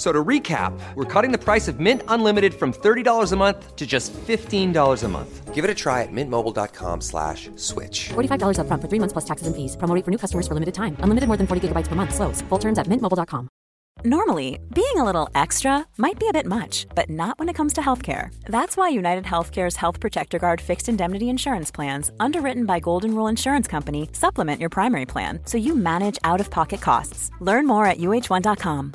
F- So to recap, we're cutting the price of Mint Unlimited from $30 a month to just $15 a month. Give it a try at mintmobile.com slash switch. $45 upfront for three months plus taxes and fees. Promo rate for new customers for limited time. Unlimited more than 40 gigabytes per month. Slows. Full terms at mintmobile.com. Normally, being a little extra might be a bit much, but not when it comes to healthcare. That's why United Healthcare's Health Protector Guard fixed indemnity insurance plans, underwritten by Golden Rule Insurance Company, supplement your primary plan so you manage out of pocket costs. Learn more at uh1.com.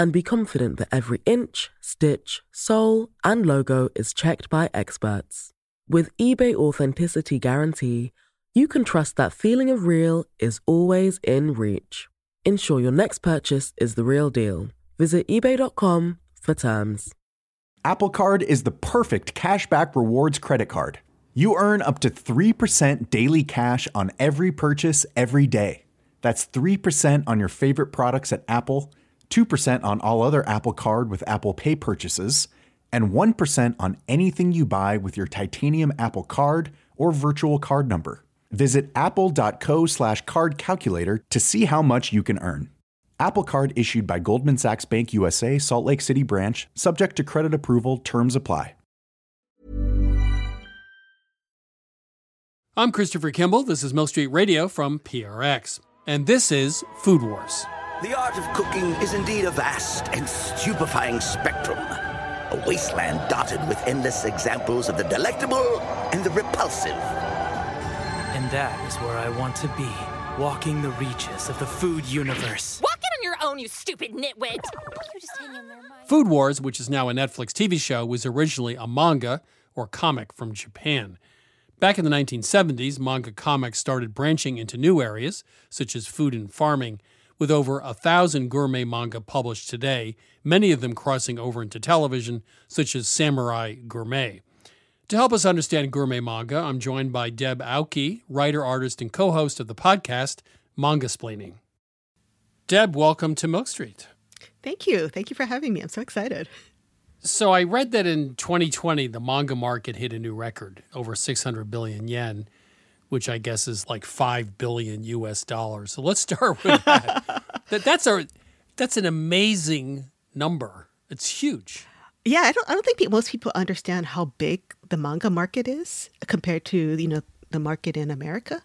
and be confident that every inch, stitch, sole, and logo is checked by experts. With eBay Authenticity Guarantee, you can trust that feeling of real is always in reach. Ensure your next purchase is the real deal. Visit eBay.com for terms. Apple Card is the perfect cashback rewards credit card. You earn up to 3% daily cash on every purchase every day. That's 3% on your favorite products at Apple, 2% on all other Apple Card with Apple Pay purchases, and 1% on anything you buy with your titanium Apple Card or virtual card number. Visit apple.co slash card calculator to see how much you can earn. Apple Card issued by Goldman Sachs Bank USA, Salt Lake City branch, subject to credit approval, terms apply. I'm Christopher Kimball. This is Milk Street Radio from PRX. And this is Food Wars. The art of cooking is indeed a vast and stupefying spectrum. A wasteland dotted with endless examples of the delectable and the repulsive. And that is where I want to be, walking the reaches of the food universe. Walk it on your own, you stupid nitwit! You just hang there, Mike. Food Wars, which is now a Netflix TV show, was originally a manga or comic from Japan. Back in the 1970s, manga comics started branching into new areas, such as food and farming, with over a thousand gourmet manga published today, many of them crossing over into television, such as Samurai Gourmet. To help us understand gourmet manga, I'm joined by Deb Aoki, writer, artist, and co host of the podcast Manga Splaining. Deb, welcome to Milk Street. Thank you. Thank you for having me. I'm so excited. So I read that in 2020, the manga market hit a new record, over 600 billion yen, which I guess is like 5 billion US dollars. So let's start with that. that that's a that's an amazing number. It's huge. Yeah, I don't. I don't think most people understand how big the manga market is compared to you know the market in America.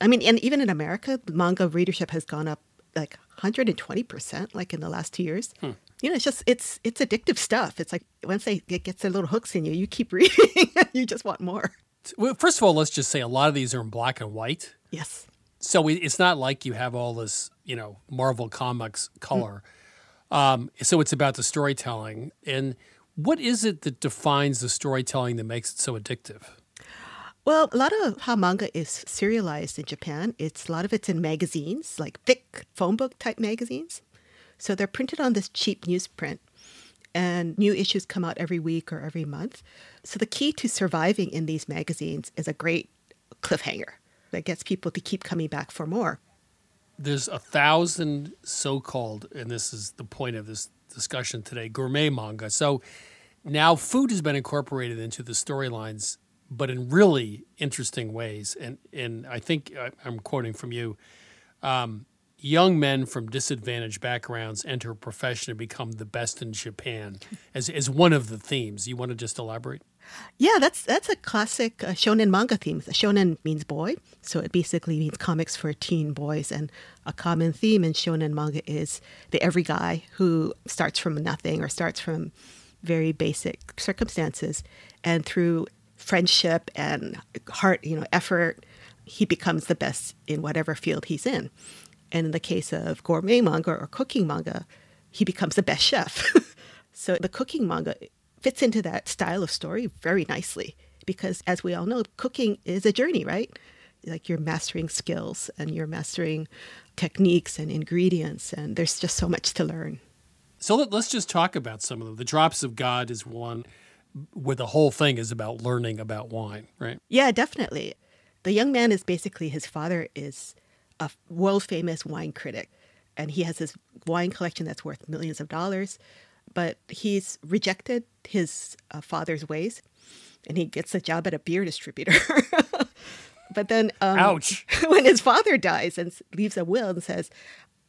I mean, and even in America, manga readership has gone up like 120 percent, like in the last two years. Hmm. You know, it's just it's it's addictive stuff. It's like once they it gets their little hooks in you, you keep reading, you just want more. Well, first of all, let's just say a lot of these are in black and white. Yes. So we, it's not like you have all this, you know, Marvel Comics color. Um, so it's about the storytelling. And what is it that defines the storytelling that makes it so addictive? Well, a lot of how manga is serialized in Japan, it's a lot of it's in magazines, like thick phone book type magazines. So they're printed on this cheap newsprint, and new issues come out every week or every month. So the key to surviving in these magazines is a great cliffhanger that gets people to keep coming back for more. There's a thousand so called, and this is the point of this discussion today, gourmet manga. So now food has been incorporated into the storylines, but in really interesting ways. And, and I think I- I'm quoting from you. Um, young men from disadvantaged backgrounds enter a profession and become the best in Japan as, as one of the themes. You want to just elaborate? Yeah, that's that's a classic uh, shonen manga theme. Shonen means boy, so it basically means comics for teen boys. And a common theme in shonen manga is the every guy who starts from nothing or starts from very basic circumstances, and through friendship and heart, you know, effort, he becomes the best in whatever field he's in. And in the case of gourmet manga or cooking manga, he becomes the best chef. so the cooking manga fits into that style of story very nicely because, as we all know, cooking is a journey, right? Like you're mastering skills and you're mastering techniques and ingredients, and there's just so much to learn. So let, us just talk about some of them. The Drops of God is one where the whole thing is about learning about wine, right? Yeah, definitely. The young man is basically his father is a world famous wine critic, and he has this wine collection that's worth millions of dollars. But he's rejected his uh, father's ways, and he gets a job at a beer distributor. but then, um, ouch! when his father dies and leaves a will and says,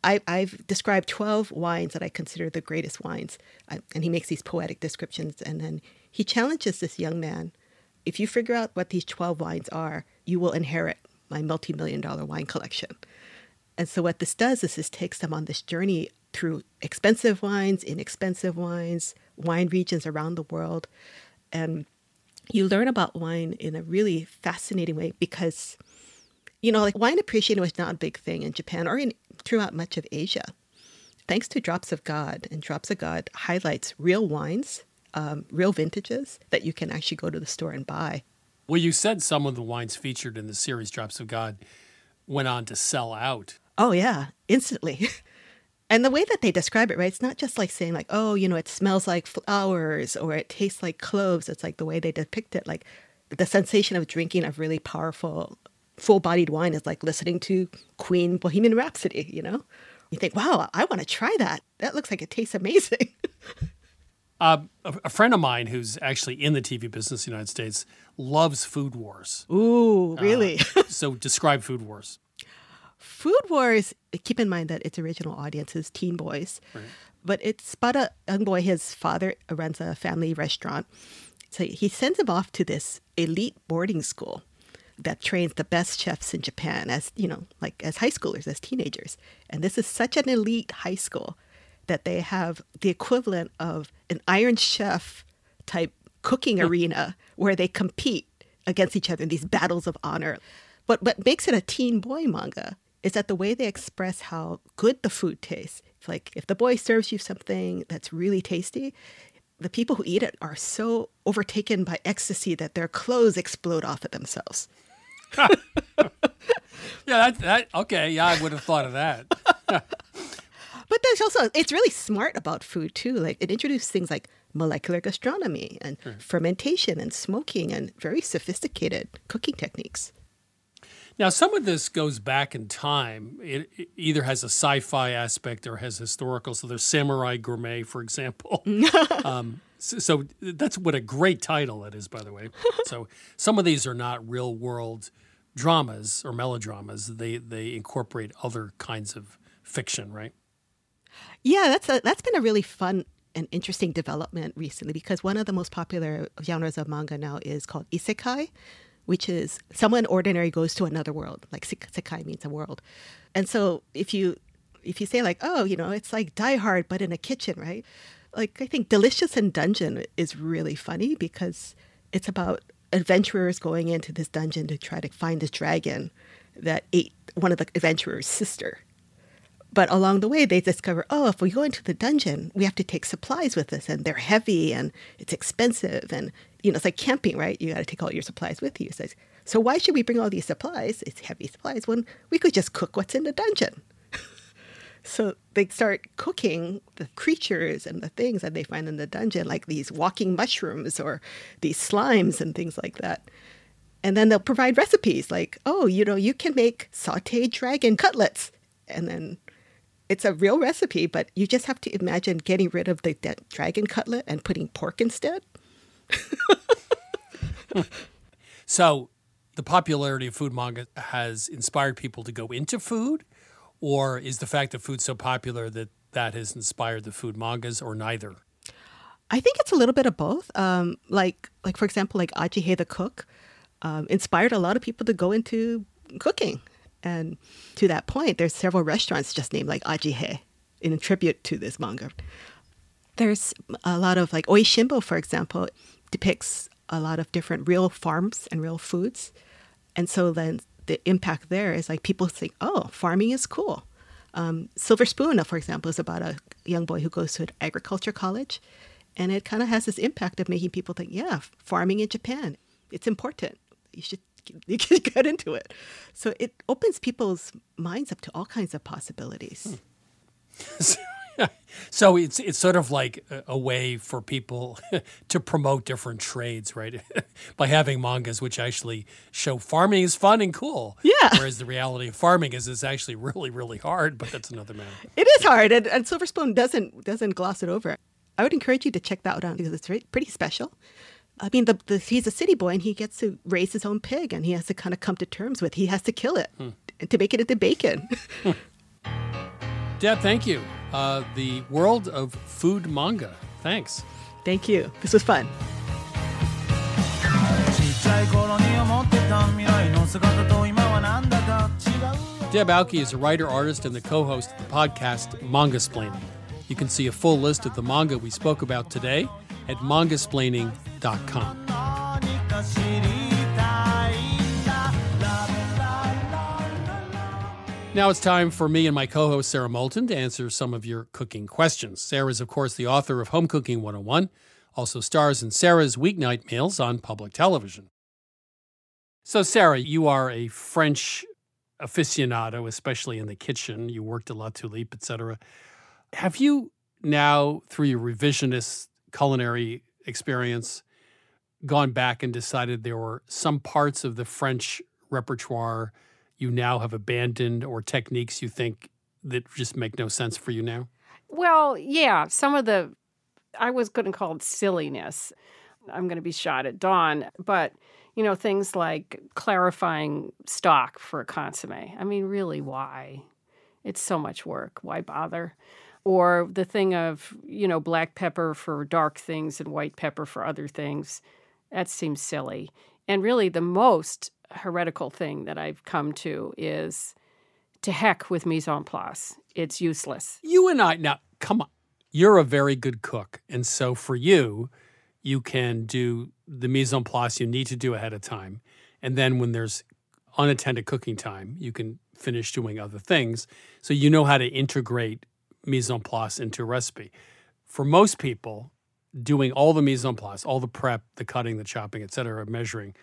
I, have described 12 wines that I consider the greatest wines. I, and he makes these poetic descriptions. And then he challenges this young man if you figure out what these 12 wines are, you will inherit my multi million dollar wine collection. And so, what this does is this takes them on this journey through expensive wines, inexpensive wines, wine regions around the world. And you learn about wine in a really fascinating way because, you know, like wine appreciation was not a big thing in Japan or in, throughout much of Asia. Thanks to Drops of God, and Drops of God highlights real wines, um, real vintages that you can actually go to the store and buy. Well, you said some of the wines featured in the series Drops of God went on to sell out. Oh, yeah, instantly. and the way that they describe it, right? It's not just like saying, like, oh, you know, it smells like flowers or it tastes like cloves. It's like the way they depict it, like the sensation of drinking a really powerful, full bodied wine is like listening to Queen Bohemian Rhapsody, you know? You think, wow, I want to try that. That looks like it tastes amazing. uh, a, a, friend of mine who's actually in the TV business in the United States loves Food Wars. Ooh, really? Uh, so describe Food Wars. Food Wars, keep in mind that its original audience is teen boys, right. but it's about a young boy. His father runs a family restaurant. So he sends him off to this elite boarding school that trains the best chefs in Japan as, you know, like as high schoolers, as teenagers. And this is such an elite high school that they have the equivalent of an Iron Chef type cooking arena where they compete against each other in these battles of honor. But what makes it a teen boy manga is that the way they express how good the food tastes. It's like if the boy serves you something that's really tasty, the people who eat it are so overtaken by ecstasy that their clothes explode off of themselves. yeah, that, that okay. Yeah, I would have thought of that. but there's also it's really smart about food too. Like it introduced things like molecular gastronomy and hmm. fermentation and smoking and very sophisticated cooking techniques. Now, some of this goes back in time. It, it, either has a sci-fi aspect or has historical. So there's Samurai Gourmet, for example. um, so, so, that's what a great title it is, by the way. so some of these are not real world dramas or melodramas. They they incorporate other kinds of fiction, right? Yeah, that's a, that's been a really fun and interesting development recently because one of the most popular genres of manga now is called isekai, which is someone ordinary goes to another world. Like sekai means a world. And so if you if you say like, oh, you know, it's like Die Hard but in a kitchen, right? Like I think Delicious in Dungeon is really funny because it's about adventurers going into this dungeon to try to find this dragon that ate one of the adventurers' sister. But along the way, they discover, oh, if we go into the dungeon, we have to take supplies with us, and they're heavy and it's expensive, and you know, it's like camping, right? You got to take all your supplies with you. So, so why should we bring all these supplies? It's heavy supplies when we could just cook what's in the dungeon. so they start cooking the creatures and the things that they find in the dungeon, like these walking mushrooms or these slimes and things like that. And then they'll provide recipes like, oh, you know, you can make sauteed dragon cutlets. And then it's a real recipe, but you just have to imagine getting rid of the dragon cutlet and putting pork instead. so, the popularity of food manga has inspired people to go into food, or is the fact that food's so popular that that has inspired the food mangas, or neither? I think it's a little bit of both. Um, like, like for example, like Ajihei the cook um, inspired a lot of people to go into cooking, and to that point, there's several restaurants just named like Ajihei in tribute to this manga. There's a lot of like Oishinbo, for example, depicts a lot of different real farms and real foods. And so then the impact there is like people think, oh, farming is cool. Um, Silver Spoon, for example, is about a young boy who goes to an agriculture college And it kind of has this impact of making people think, yeah, farming in Japan, it's important. You should you can get into it. So it opens people's minds up to all kinds of possibilities. Hmm. so it's it's sort of like a, way for people to promote different trades, right? By having mangas which actually show farming is fun and cool. Yeah. Whereas the reality of farming is it's actually really really hard, but that's another matter. It is hard, and, and Silver Spoon doesn't doesn't gloss it over. I would encourage you to check that out because it's re- pretty special. I mean, the, the, he's a city boy and he gets to raise his own pig, and he has to kind of come to terms with he has to kill it to make it into bacon. Deb, thank you. Uh, the world of food manga. Thanks. Thank you. This was fun. Deb Aoki is a writer, artist, and the co host of the podcast Manga Splaining. You can see a full list of the manga we spoke about today at mangasplaining.com. Now it's time for me and my co host Sarah Moulton to answer some of your cooking questions. Sarah is, of course, the author of Home Cooking 101, also stars in Sarah's Weeknight Meals on public television. So, Sarah, you are a French aficionado, especially in the kitchen. You worked at La Tulipe, etc. Have you now, through your revisionist culinary experience, gone back and decided there were some parts of the French repertoire you now have abandoned or techniques you think that just make no sense for you now? Well, yeah, some of the I was going to call it silliness. I'm going to be shot at dawn, but you know things like clarifying stock for a consomme. I mean, really, why? It's so much work. Why bother? Or the thing of you know black pepper for dark things and white pepper for other things. That seems silly. And really, the most heretical thing that I've come to is to heck with mise en place. It's useless. You and I, now, come on. You're a very good cook. And so for you, you can do the mise en place you need to do ahead of time. And then when there's unattended cooking time, you can finish doing other things. So you know how to integrate mise en place into a recipe. For most people, doing all the mise en place, all the prep, the cutting, the chopping, et cetera, measuring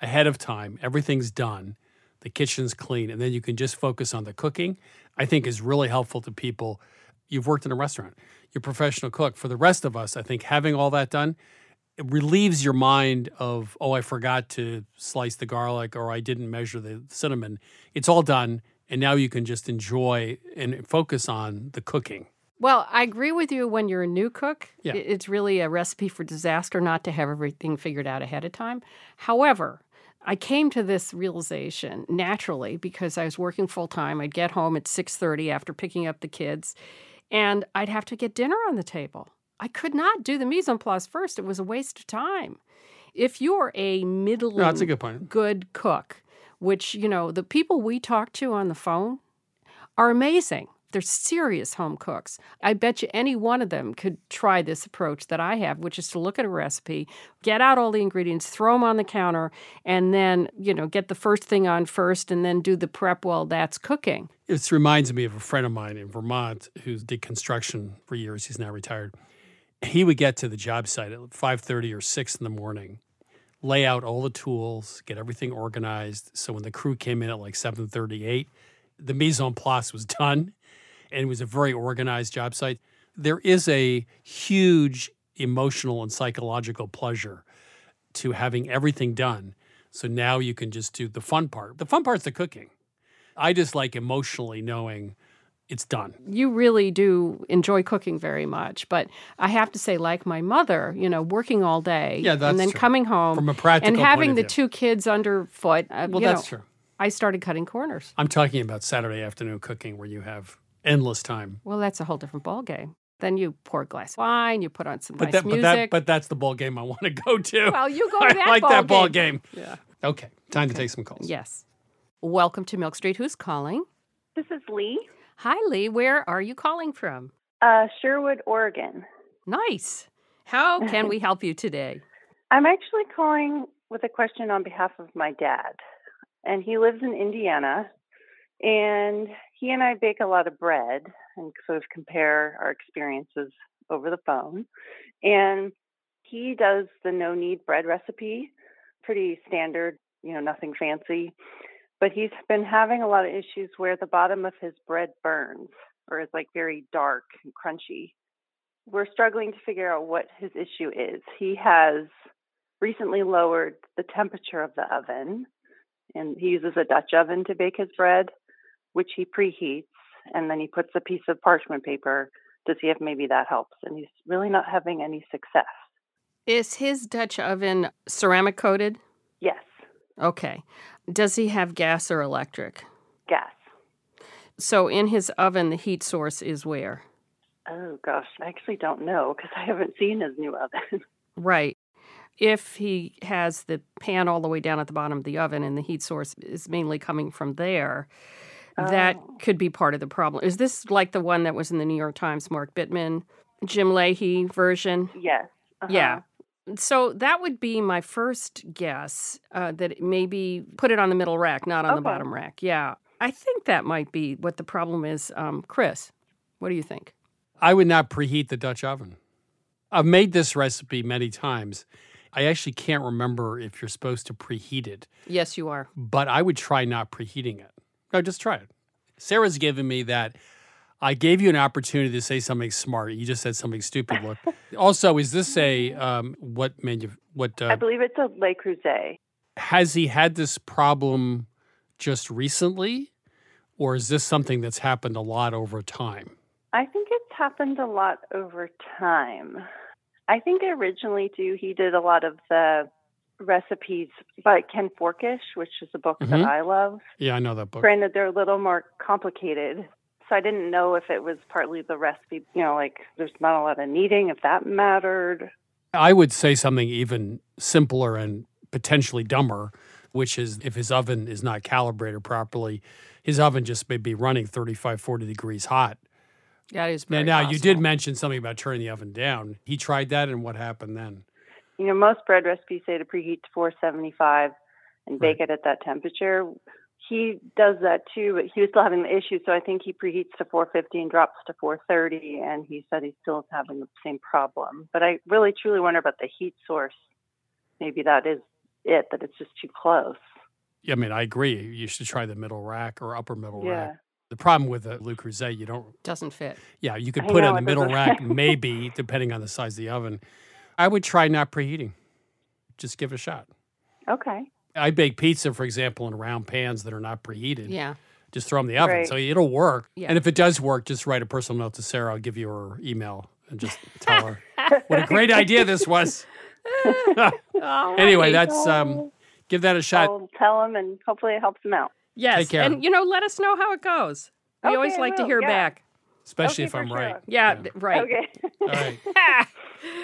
ahead of time, everything's done, the kitchen's clean, and then you can just focus on the cooking, I think is really helpful to people. You've worked in a restaurant, you're a professional cook. For the rest of us, I think having all that done, it relieves your mind of, oh, I forgot to slice the garlic or I didn't measure the cinnamon. It's all done. And now you can just enjoy and focus on the cooking. Well, I agree with you when you're a new cook. Yeah. It's really a recipe for disaster not to have everything figured out ahead of time. However, I came to this realization naturally because I was working full time. I'd get home at 6:30 after picking up the kids, and I'd have to get dinner on the table. I could not do the mise en place first. It was a waste of time. If you're a middling No, that's a good point. good cook, which, you know, the people we talk to on the phone are amazing. They're serious home cooks. I bet you any one of them could try this approach that I have, which is to look at a recipe, get out all the ingredients, throw them on the counter, and then, you know, get the first thing on first and then do the prep while that's cooking. It reminds me of a friend of mine in Vermont who did construction for years. He's now retired. He would get to the job site at 5:30 or 6 in the morning, lay out all the tools, get everything organized. So when the crew came in at like 7:38, the mise en place was done and it was a very organized job site. There is a huge emotional and psychological pleasure to having everything done. So now you can just do the fun part. The fun part's the cooking. I just like emotionally knowing it's done. You really do enjoy cooking very much, but I have to say, like my mother, you know, working all day, Yeah, and then true. coming home From a practical and point having of the view. two kids underfoot. Uh, Well, you that's know, true. I started cutting corners. I'm talking about Saturday afternoon cooking where you have endless time. Well, that's a whole different ball game. Then you pour a glass of wine, you put on some But nice that, but music. that, but that's the ball game I want to go to. Well, you go to I like ball that ball game. game. Yeah. Okay, time to take some calls. yes. Welcome to Milk Street. Who's calling? This is Lee, Hi, Lee. Where are you calling from? uh, Sherwood, Oregon. Nice. How can we help you today? I'm actually calling with a question on behalf of my dad. And he lives in Indiana. And he and I bake a lot of bread and sort of compare our experiences over the phone. And he does the no knead bread recipe, pretty standard, you know, nothing fancy. But he's been having a lot of issues where the bottom of his bread burns or is like very dark and crunchy. We're struggling to figure out what his issue is. He has recently lowered the temperature of the oven and he uses a Dutch oven to bake his bread, which he preheats and then he puts a piece of parchment paper to see if maybe that helps. And he's really not having any success. Is his Dutch oven ceramic coated? Yes. Okay. Does he have gas or electric? Gas. So in his oven, the heat source is where? Oh gosh, I actually don't know because I haven't seen his new oven. right. If he has the pan all the way down at the bottom of the oven and the heat source is mainly coming from there, that Oh. could be part of the problem. Is this like the one that was in the New York Times, Mark Bittman, Jim Lahey version? Yes. Uh-huh. Yeah. So that would be my first guess uh, that maybe put it on the middle rack, not on the bottom rack. Yeah. I think that might be what the problem is. Um, Chris, what do you think? I would not preheat the Dutch oven. I've made this recipe many times. I actually can't remember if you're supposed to preheat it, Yes, you are. but I would try not preheating it. No, just try it. Sarah's given me that. I gave you an opportunity to say something smart. You just said something stupid. Look. also, is this a um, what menu? What I uh, believe it's a Le Creuset. has he had this problem just recently, or is this something that's happened a lot over time? I think it's happened a lot over time. I think originally too he did a lot of the recipes by Ken Forkish, which is a book Mhm. that I love. Yeah, I know that book. Granted, they're a little more complicated. So I didn't know if it was partly the recipe, you know, like there's not a lot of kneading, if that mattered. I would say something even simpler and potentially dumber, which is if his oven is not calibrated properly, his oven just may be running 35, 40 degrees hot. That is Now, very now you did mention something about turning the oven down. He tried that, and what happened then? You know, most bread recipes say to preheat to 475 and bake it at that temperature. He does that too, but he was still having the issue. So I think he preheats to 450 and drops to 430, and he said he's still having the same problem. But I really truly wonder about the heat source. Maybe that is it, that it's just too close. Yeah, I mean, I agree. You should try the middle rack or upper middle Yeah. rack. The problem with the Le Creuset, you don't. Doesn't fit. Yeah, you could I put it know, in the it middle rack, maybe, depending on the size of the oven. I would try not preheating. Just give it a shot. Okay. I bake pizza, for example, in round pans that are not preheated. Yeah. Just throw them in the oven. Right. So it'll work. Yeah. And if it does work, just write a personal note to Sarah. I'll give you her email and just tell her what a great idea this was. oh, anyway, that's um give that a shot. I'll tell him, and hopefully it helps him out. Yes. Take care. And, you know, let us know how it goes. We Okay, always like to hear yeah. back. Especially Okay, if I'm sure. right. Yeah, th- right. Okay. All right.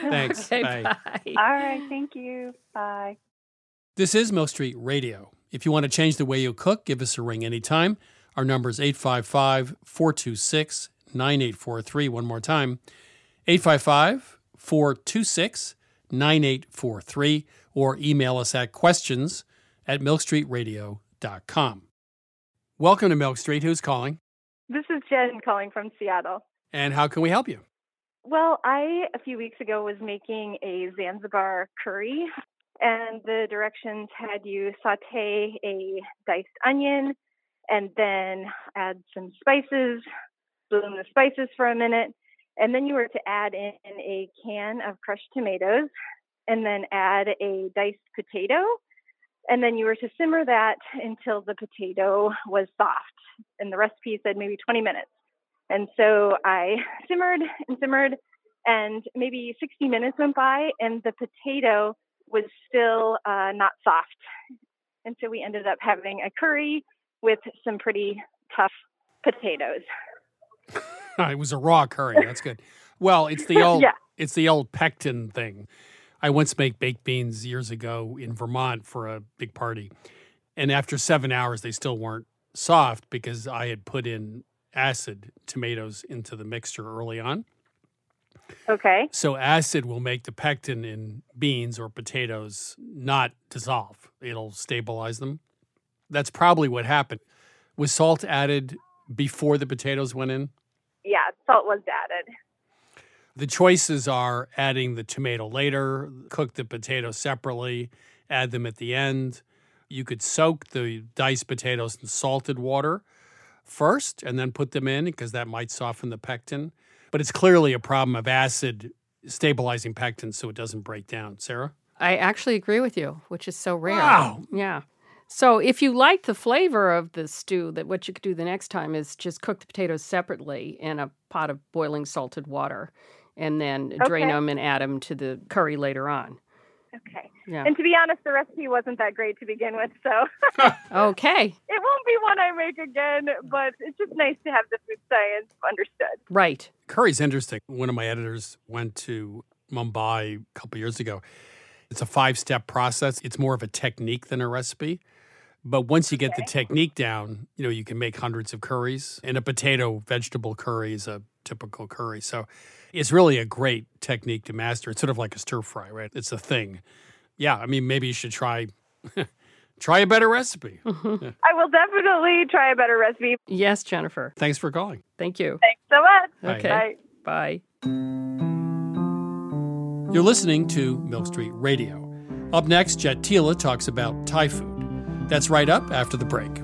Thanks. Okay, Bye. bye. All right. Thank you. Bye. This is Milk Street Radio. If you want to change the way you cook, give us a ring anytime. Our number is 855 426 9843. One more time 855 426 9843. Or email us at questions at milkstreetradio.com. Welcome to Milk Street. Who's calling? This is Jen calling from Seattle. And how can we help you? Well, I, a few weeks ago, was making a Zanzibar curry, and the directions had you saute a diced onion and then add some spices, bloom the spices for a minute, and then you were to add in a can of crushed tomatoes and then add a diced potato. And then you were to simmer that until the potato was soft. And the recipe said maybe 20 minutes. And so I simmered and simmered, and maybe 60 minutes went by, and the potato was still uh, not soft. And so we ended up having a curry with some pretty tough potatoes. it was a raw curry. That's good. Well, it's the old Yeah. it's the old pectin thing. I once made baked beans years ago in Vermont for a big party. And after 7 hours they still weren't soft because I had put in acid tomatoes into the mixture early on. Okay. So acid will make the pectin in beans or potatoes not dissolve. It'll stabilize them. That's probably what happened. Was salt added before the potatoes went in? Yeah, salt was added. The choices are adding the tomato later, cook the potatoes separately, add them at the end. You could soak the diced potatoes in salted water first and then put them in because that might soften the pectin. But it's clearly a problem of acid stabilizing pectin so it doesn't break down. Sarah? I actually agree with you, which is so rare. Wow. Yeah. So if you like the flavor of the stew, that what you could do the next time is just cook the potatoes separately in a pot of boiling salted water and then drain them and add them to the curry later on. Okay. Yeah. And to be honest, the recipe wasn't that great to begin with, so Okay. it won't be one I make again, but it's just nice to have the food science understood. Right. Curry's interesting. One of my editors went to Mumbai a couple years ago. It's a five step process. It's more of a technique than a recipe. But once you get the technique down, you know, you can make hundreds of curries. And a potato vegetable curry is a typical curry. So it's really a great technique to master. It's sort of like a stir fry, right? It's a thing. Yeah, I mean, maybe you should try try a better recipe. Mm-hmm. Yeah. I will definitely try a better recipe. Yes, Jennifer. Thanks for calling. Thank you. Thanks so much. Okay. Bye. Bye. You're listening to Milk Street Radio. Up next, Jet Tila talks about Thai food. That's right up after the break.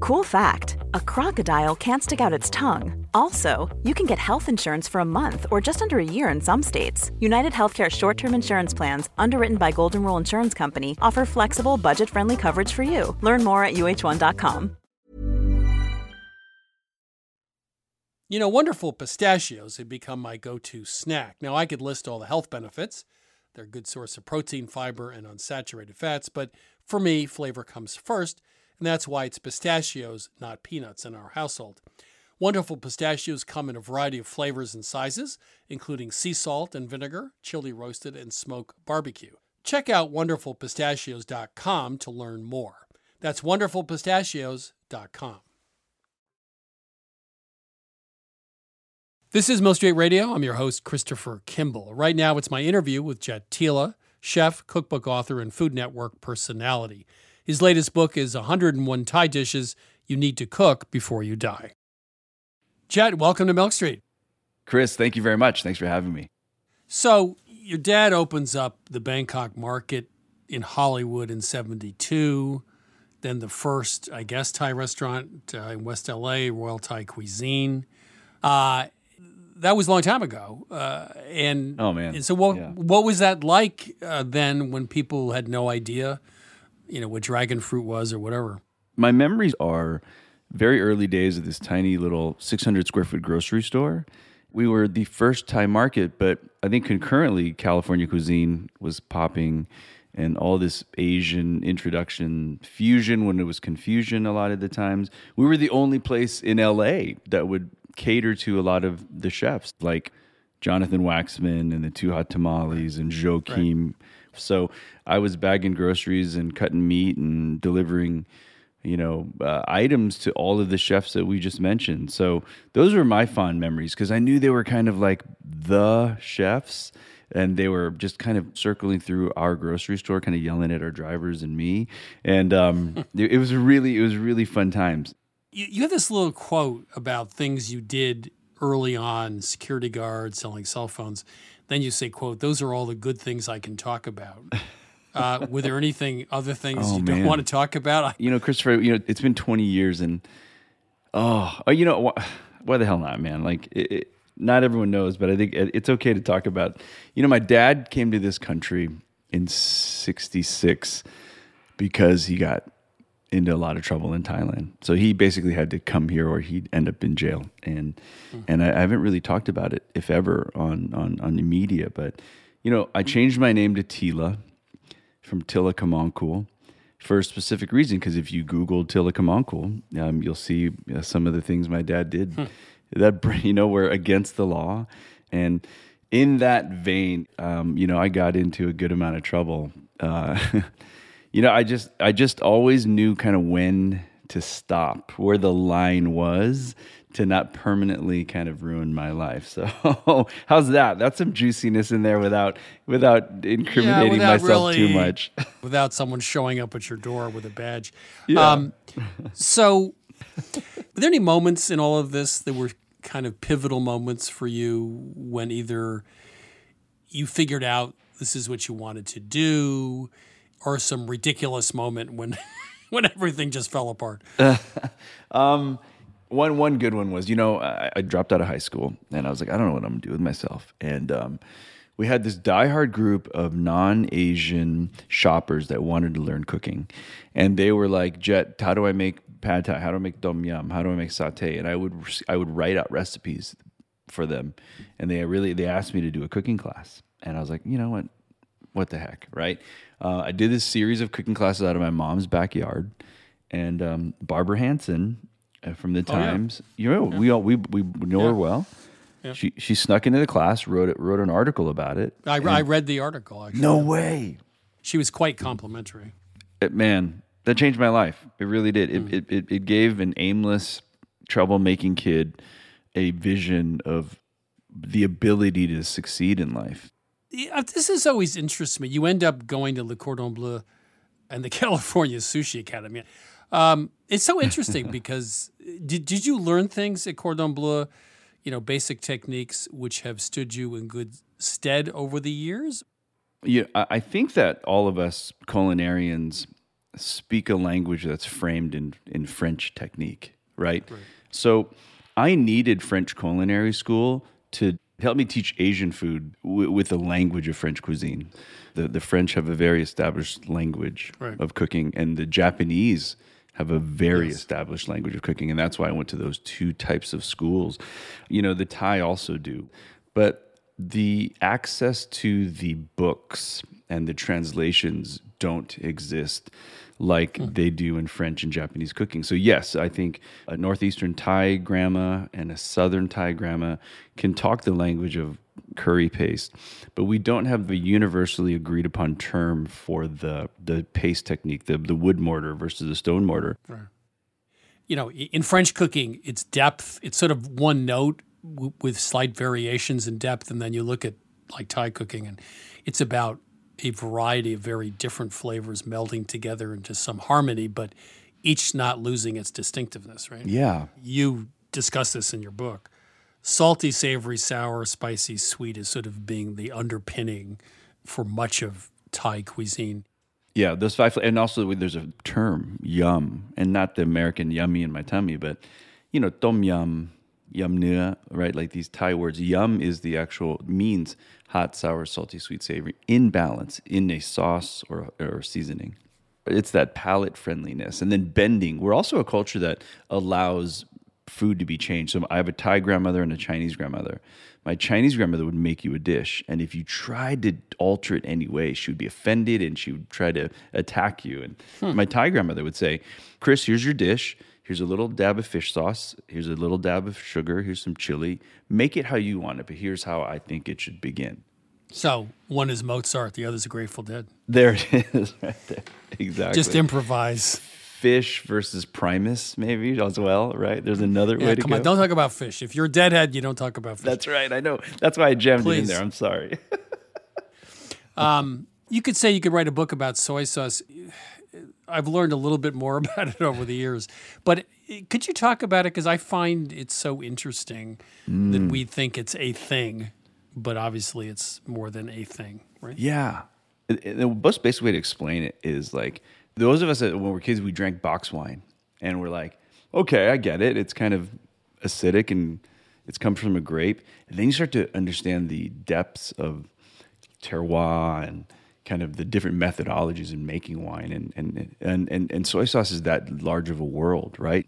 Cool fact a crocodile can't stick out its tongue. Also, you can get health insurance for a month or just under a year in some states. United Healthcare short term insurance plans, underwritten by Golden Rule Insurance Company, offer flexible, budget friendly coverage for you. Learn more at uh1.com. You know, wonderful pistachios have become my go to snack. Now, I could list all the health benefits. They're a good source of protein, fiber, and unsaturated fats, but for me, flavor comes first, and that's why it's pistachios, not peanuts, in our household. Wonderful pistachios come in a variety of flavors and sizes, including sea salt and vinegar, chili roasted, and smoke barbecue. Check out wonderfulpistachios.com to learn more. That's wonderfulpistachios.com. This is Milk Street Radio. I'm your host, Christopher Kimball. Right now, it's my interview with Jet Tila, chef, cookbook author, and Food Network personality. His latest book is 101 Thai Dishes You Need to Cook Before You Die. Jet, welcome to Milk Street. Chris, thank you very much. Thanks for having me. So, your dad opens up the Bangkok market in Hollywood in 72. Then the first, I guess, Thai restaurant uh, in West LA, Royal Thai Cuisine. Uh, that was a long time ago. Uh, and Oh, man. and so, what Yeah. what was that like uh, then when people had no idea, you know, what dragon fruit was or whatever? My memories are very early days of this tiny little 600 square foot grocery store. We were the first Thai market, but I think concurrently California cuisine was popping and all this Asian introduction fusion when it was confusion a lot of the times. We were the only place in LA that would cater to a lot of the chefs like Jonathan Waxman and the Two Hot Tamales and Joachim. So I was bagging groceries and cutting meat and delivering you know, uh, items to all of the chefs that we just mentioned. So those were my fond memories because I knew they were kind of like the chefs and they were just kind of circling through our grocery store, kind of yelling at our drivers and me. And um, it, it was really, it was really fun times. You, you have this little quote about things you did early on, security guards, selling cell phones. Then you say, "quote Those are all the good things I can talk about." Uh, were there anything, other things Oh, you don't want to talk about? You know, Christopher, you know, it's been 20 years and, oh, oh you know, wh- why the hell not, man? Like, it, it, not everyone knows, but I think it- it's okay to talk about. You know, my dad came to this country in 66 because he got into a lot of trouble in Thailand. So he basically had to come here or he'd end up in jail. And and I, I haven't really talked about it, if ever, on on on the media. But you know, I changed my name to Tila from Tilakamonkul for a specific reason. Because if you Google Tilakamonkul, um, you'll see uh, some of the things my dad did Hmm. that you know were against the law. And in that vein, um, you know, I got into a good amount of trouble. Uh, you know, I just I just always knew kind of when to stop, where the line was to not permanently kind of ruin my life. So how's that? That's some juiciness in there without without incriminating without myself too much. without someone showing up at your door with a badge. Yeah. Um, so, were there any moments in all of this that were kind of pivotal moments for you when either you figured out this is what you wanted to do, or some ridiculous moment when when everything just fell apart? um, one one good one was, you know, I, I dropped out of high school and I was like, I don't know what I'm gonna do with myself. And um, we had this diehard group of non-Asian shoppers that wanted to learn cooking, and they were like, "Jet, how do I make pad thai? How do I make tom yum? How do I make satay?" And I would I would write out recipes for them, and they really they asked me to do a cooking class, and I was like, you know what, what the heck, right? Uh, I did this series of cooking classes out of my mom's backyard, and um, Barbara Hansen uh, from the Oh, yeah. Times, you know, we all we we know her well. Yeah. She she snuck into the class, wrote it, wrote an article about it. I, I read the article. Actually. No way. She was quite complimentary. it, man, that changed my life. It really did. It, hmm. it, it, it gave an aimless, troublemaking kid a vision of the ability to succeed in life. Yeah, uh, this has always interested me. You end up going to Le Cordon Bleu and the California Sushi Academy. Um, it's so interesting because did, did you learn things at Cordon Bleu, you know, basic techniques which have stood you in good stead over the years? Yeah, I think that all of us culinarians speak a language that's framed in, in French technique, right? So I needed French culinary school to help me teach Asian food w- with the language of French cuisine. The, the French have a very established language Right. of cooking, and the Japanese have a very Yes. established language of cooking. And that's why I went to those two types of schools. You know, the Thai also do. But the access to the books and the translations don't exist like hmm. they do in French and Japanese cooking. So yes, I think a northeastern Thai grandma and a southern Thai grandma can talk the language of curry paste, but we don't have the universally agreed upon term for the the paste technique, the the wood mortar versus the stone mortar. You know, in French cooking, it's depth. It's sort of one note w- with slight variations in depth. And then you look at like Thai cooking, and it's about a variety of very different flavors melding together into some harmony, but each not losing its distinctiveness, right? Yeah. You discuss this in your book. Salty, savory, sour, spicy, sweet is sort of being the underpinning for much of Thai cuisine. Yeah, those five, and also there's a term, yum, and not the American yummy in my tummy, but you know, tom yum, yum nua, right? Like these Thai words. Yum is the actual means hot, sour, salty, sweet, savory in balance in a sauce or or seasoning. It's that palate friendliness, and then bending. We're also a culture that allows food to be changed. So I have a Thai grandmother and a Chinese grandmother. My Chinese grandmother would make you a dish, and if you tried to alter it any way, she would be offended and she would try to attack you. And Hmm. my Thai grandmother would say, "Chris, here's your dish. Here's a little dab of fish sauce. Here's a little dab of sugar. Here's some chili. Make it how you want it, but here's how I think it should begin." So one is Mozart, the other's a Grateful Dead. There it is, right there. Exactly. Just improvise. Phish versus Primus, maybe as well, right? There's another Yeah, way to come go. on, don't talk about Phish. If you're a deadhead, you don't talk about Phish. That's right. I know. That's why I jammed it in there. I'm sorry. Um, you could say you could write a book about soy sauce. I've learned a little bit more about it over the years, but could you talk about it? Because I find it so interesting that Mm. we think it's a thing, but obviously it's more than a thing, right? Yeah. The most basic way to explain it is like those of us that when we're kids, we drank box wine and we're like, okay, I get it. It's kind of acidic and it's comes from a grape. And then you start to understand the depths of terroir and kind of the different methodologies in making wine and and and and, and soy sauce is that large of a world, right?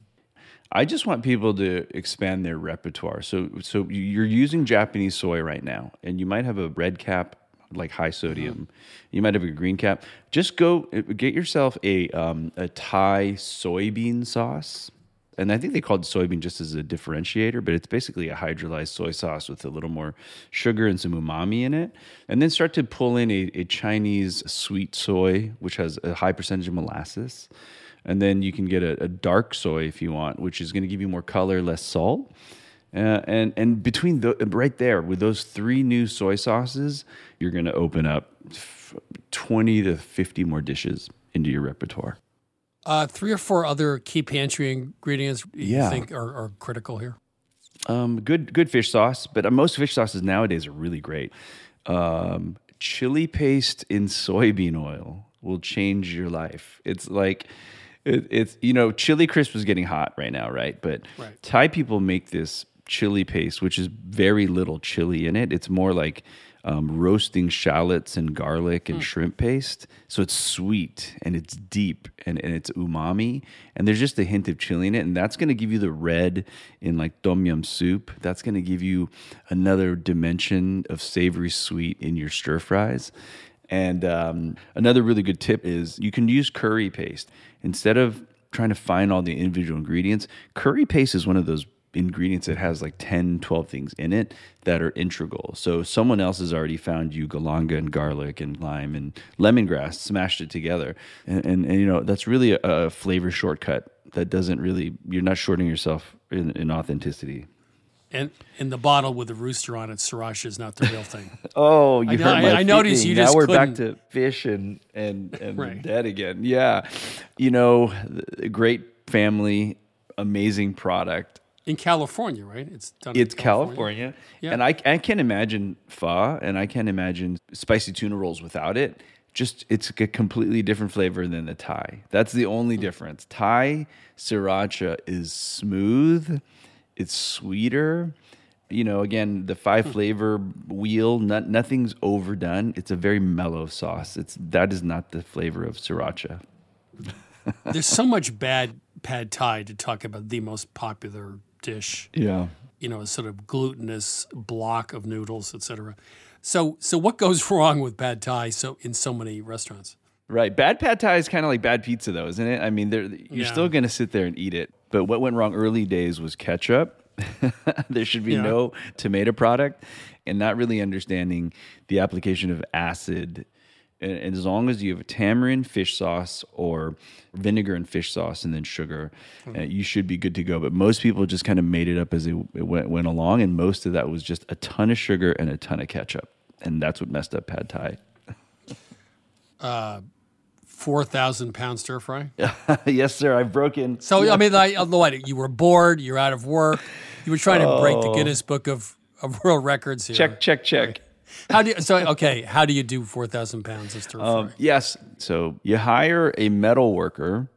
I just want people to expand their repertoire. So so you're using Japanese soy right now and you might have a red cap like high sodium. You might have a green cap. Just go get yourself a um, a Thai soybean sauce. And I think they called soybean just as a differentiator, but it's basically a hydrolyzed soy sauce with a little more sugar and some umami in it. And then start to pull in a, a Chinese sweet soy, which has a high percentage of molasses. And then you can get a, a dark soy if you want, which is going to give you more color, less salt. Uh, and and between the right there with those three new soy sauces, you're going to open up f- twenty to fifty more dishes into your repertoire. Uh, three or four other key pantry ingredients you Yeah. think are, are critical here. Um, good good fish sauce, but uh, most fish sauces nowadays are really great. Um, chili paste in soybean oil will change your life. It's like it, it's you know chili crisp is getting hot right now, right? But Right. Thai people make this chili paste, which is very little chili in it. It's more like um, roasting shallots and garlic and shrimp paste. So it's sweet and it's deep and, and it's umami. And there's just a hint of chili in it. And that's going to give you the red in like tom yum soup. That's going to give you another dimension of savory sweet in your stir fries. And um, another really good tip is you can use curry paste instead of trying to find all the individual ingredients. Curry paste is one of those ingredients that has like 10, 12 things in it that are integral. So someone else has already found you galanga and garlic and lime and lemongrass, smashed it together. And, and, and you know, that's really a, a flavor shortcut that doesn't really, you're not shorting yourself in, in authenticity. And in the bottle with the rooster on it, sriracha is not the real thing. Oh, you I know- hurt my I- I noticed you feeling. just now we're back couldn't- to fish and and and Right. dead again. Yeah, you know, great family, amazing product. In California, right? It's done. It's California, Yeah. and I I can't imagine pho, and I can't imagine spicy tuna rolls without it. Just it's a completely different flavor than the Thai. That's the only Hmm. difference. Thai sriracha is smooth, it's sweeter. You know, again, the five Hmm. flavor wheel, not, nothing's overdone. It's a very mellow sauce. It's that is not the flavor of sriracha. There's so much bad pad thai to talk about the most popular dish. Yeah. You know, a sort of glutinous block of noodles, etc. So, so what goes wrong with pad thai? So in so many restaurants. Right. Bad pad thai is kind of like bad pizza, though, isn't it? I mean, you're Yeah. still going to sit there and eat it. But what went wrong early days was ketchup. there should be Yeah. no tomato product and not really understanding the application of acid. And, as long as you have a tamarind fish sauce or vinegar and fish sauce and then sugar, uh, you should be good to go. But most people just kind of made it up as it, it went, went along. And most of that was just a ton of sugar and a ton of ketchup. And that's what messed up pad thai. Uh, Four thousand pound stir fry. yes, sir. I've broken. So I mean, like, uh, what? You were bored. You're out of work. You were trying to break the Oh. Guinness Book of, of World Records here. Check, check, check. How do you? So okay, how do you do four thousand pounds of stir fry? Um, yes. So you hire a metal worker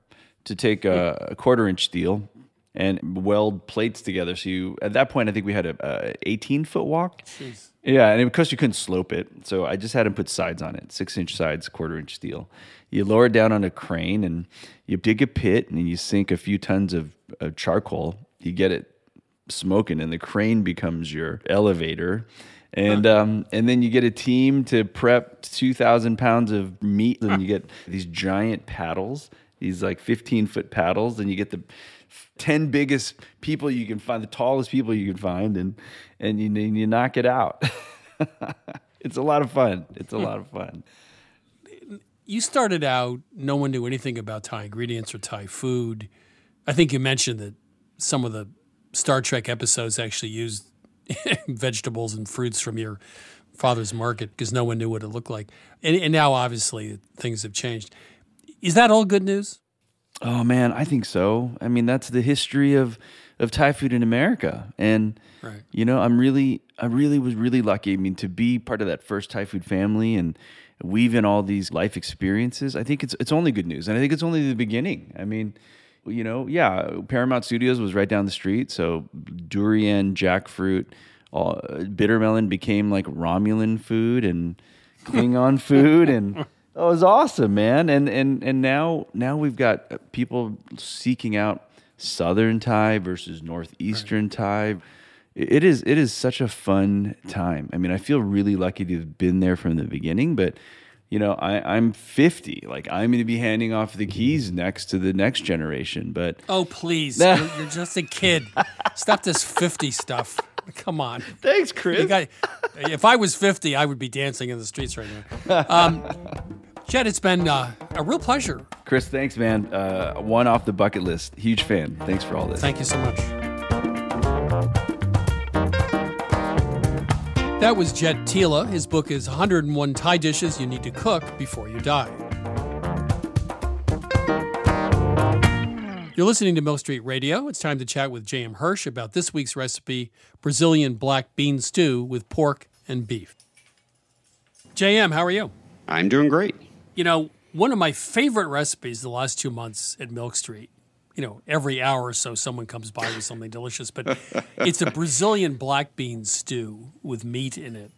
to take a, a quarter inch steel and weld plates together. So you, at that point, I think we had a, a 18 foot wok. Jeez. Yeah, and because you couldn't slope it, so I just had him put sides on it, six inch sides, quarter inch steel. You lower it down on a crane and you dig a pit and you sink a few tons of, of charcoal. You get it smoking, and the crane becomes your elevator. And um, and then you get a team to prep two thousand pounds of meat, and you get these giant paddles, these like fifteen foot paddles, and you get the ten biggest people you can find, the tallest people you can find, and and you and you knock it out. it's a lot of fun. It's a lot of fun. you started out, no one knew anything about Thai ingredients or Thai food. I think you mentioned that some of the Star Trek episodes actually used vegetables and fruits from your father's market because no one knew what it looked like. And, and now, obviously, things have changed. Is that all good news? Oh man, I think so. I mean, that's the history of of Thai food in America, and Right. you know, I'm really, I really was really lucky. I mean, to be part of that first Thai food family and weave in all these life experiences. I think it's it's only good news, and I think it's only the beginning. I mean, you know, yeah, Paramount Studios was right down the street, so durian, jackfruit, all, uh, bitter melon became like Romulan food and Klingon food, and it was awesome, man. And and and now now we've got uh, people seeking out Southern Thai versus Northeastern Thai. it is it is such a fun time. I mean, I feel really lucky to have been there from the beginning, but you know, I, I'm 50. Like I'm going to be handing off the keys next to the next generation. But oh, please, you're, you're just a kid. Stop this 50 stuff. Come on. Thanks, Chris. Got, if I was 50, I would be dancing in the streets right now. Um, Jet, it's been uh, a real pleasure. Chris, thanks, man. Uh, one off the bucket list. Huge fan. Thanks for all this. Thank you so much. That was Jet Tila. His book is 101 Thai Dishes You Need to Cook Before You Die. You're listening to Milk Street Radio. It's time to chat with J.M. Hirsch about this week's recipe Brazilian black bean stew with pork and beef. J.M., how are you? I'm doing great. You know, one of my favorite recipes the last two months at Milk Street you know, every hour or so someone comes by with something delicious. But it's a Brazilian black bean stew with meat in it.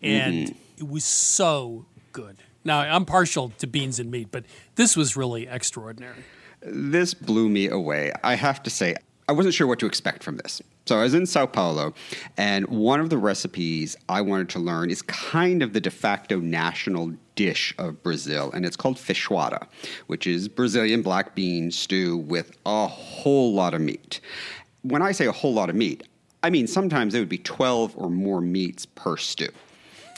And mm-hmm. it was so good. Now, I'm partial to beans and meat, but this was really extraordinary. This blew me away. I have to say, I wasn't sure what to expect from this. So I was in Sao Paulo, and one of the recipes I wanted to learn is kind of the de facto national dish of Brazil, and it's called feijoada, which is Brazilian black bean stew with a whole lot of meat. When I say a whole lot of meat, I mean sometimes it would be 12 or more meats per stew.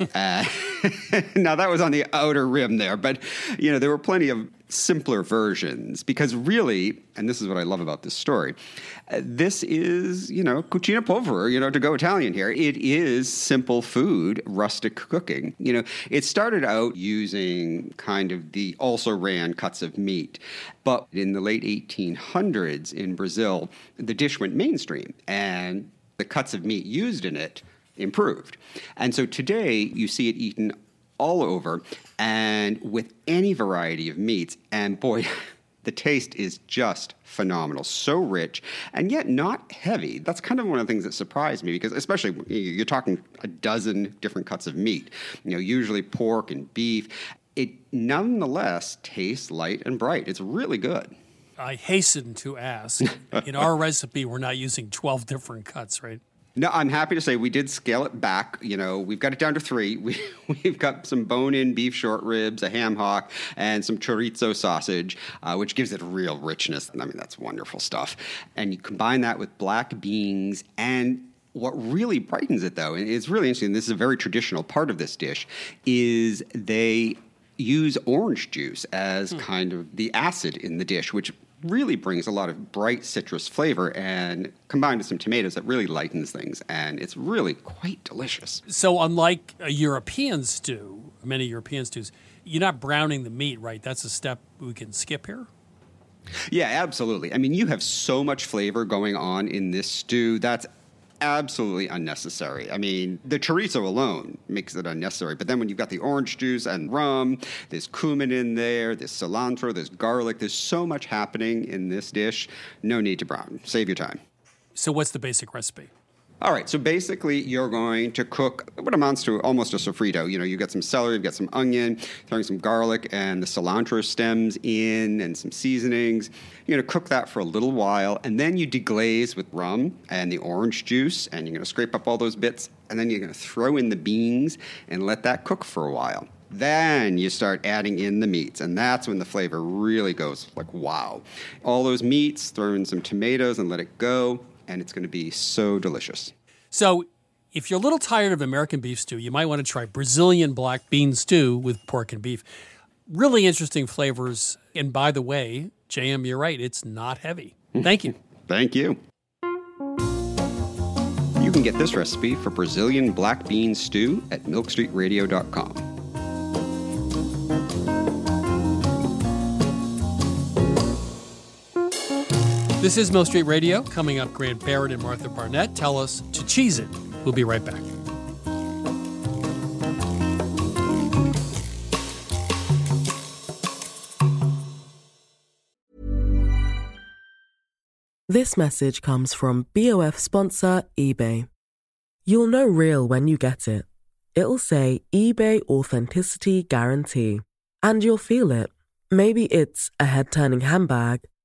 Uh, now that was on the outer rim there, but you know there were plenty of simpler versions because really, and this is what I love about this story, uh, this is, you know, cucina povera, you know, to go Italian here. It is simple food, rustic cooking. You know, it started out using kind of the also ran cuts of meat, but in the late 1800s in Brazil, the dish went mainstream and the cuts of meat used in it improved. And so today you see it eaten all over and with any variety of meats. And boy, the taste is just phenomenal. So rich and yet not heavy. That's kind of one of the things that surprised me because, especially, you're talking a dozen different cuts of meat, you know, usually pork and beef. It nonetheless tastes light and bright. It's really good. I hasten to ask in our recipe, we're not using 12 different cuts, right? No, I'm happy to say we did scale it back. You know, we've got it down to three. We, we've got some bone-in beef short ribs, a ham hock, and some chorizo sausage, uh, which gives it real richness. I mean, that's wonderful stuff. And you combine that with black beans and what really brightens it, though, and it's really interesting, this is a very traditional part of this dish, is they use orange juice as hmm. kind of the acid in the dish, which really brings a lot of bright citrus flavor and combined with some tomatoes that really lightens things and it's really quite delicious. So unlike a European stew, many European stews, you're not browning the meat, right? That's a step we can skip here. Yeah, absolutely. I mean, you have so much flavor going on in this stew. That's absolutely unnecessary. I mean, the chorizo alone makes it unnecessary. But then when you've got the orange juice and rum, there's cumin in there, there's cilantro, there's garlic, there's so much happening in this dish. No need to brown. Save your time. So, what's the basic recipe? All right, so basically, you're going to cook what amounts to almost a sofrito. You know, you get some celery, you've got some onion, throwing some garlic and the cilantro stems in, and some seasonings. You're going to cook that for a little while, and then you deglaze with rum and the orange juice, and you're going to scrape up all those bits, and then you're going to throw in the beans and let that cook for a while. Then you start adding in the meats, and that's when the flavor really goes like wow. All those meats, throw in some tomatoes and let it go and it's going to be so delicious. So, if you're a little tired of American beef stew, you might want to try Brazilian black bean stew with pork and beef. Really interesting flavors. And by the way, JM, you're right, it's not heavy. Thank you. Thank you. You can get this recipe for Brazilian black bean stew at milkstreetradio.com. This is Milk Street Radio. Coming up, Grant Barrett and Martha Barnett tell us to cheese it. We'll be right back. This message comes from BOF sponsor eBay. You'll know real when you get it. It'll say eBay Authenticity Guarantee. And you'll feel it. Maybe it's a head turning handbag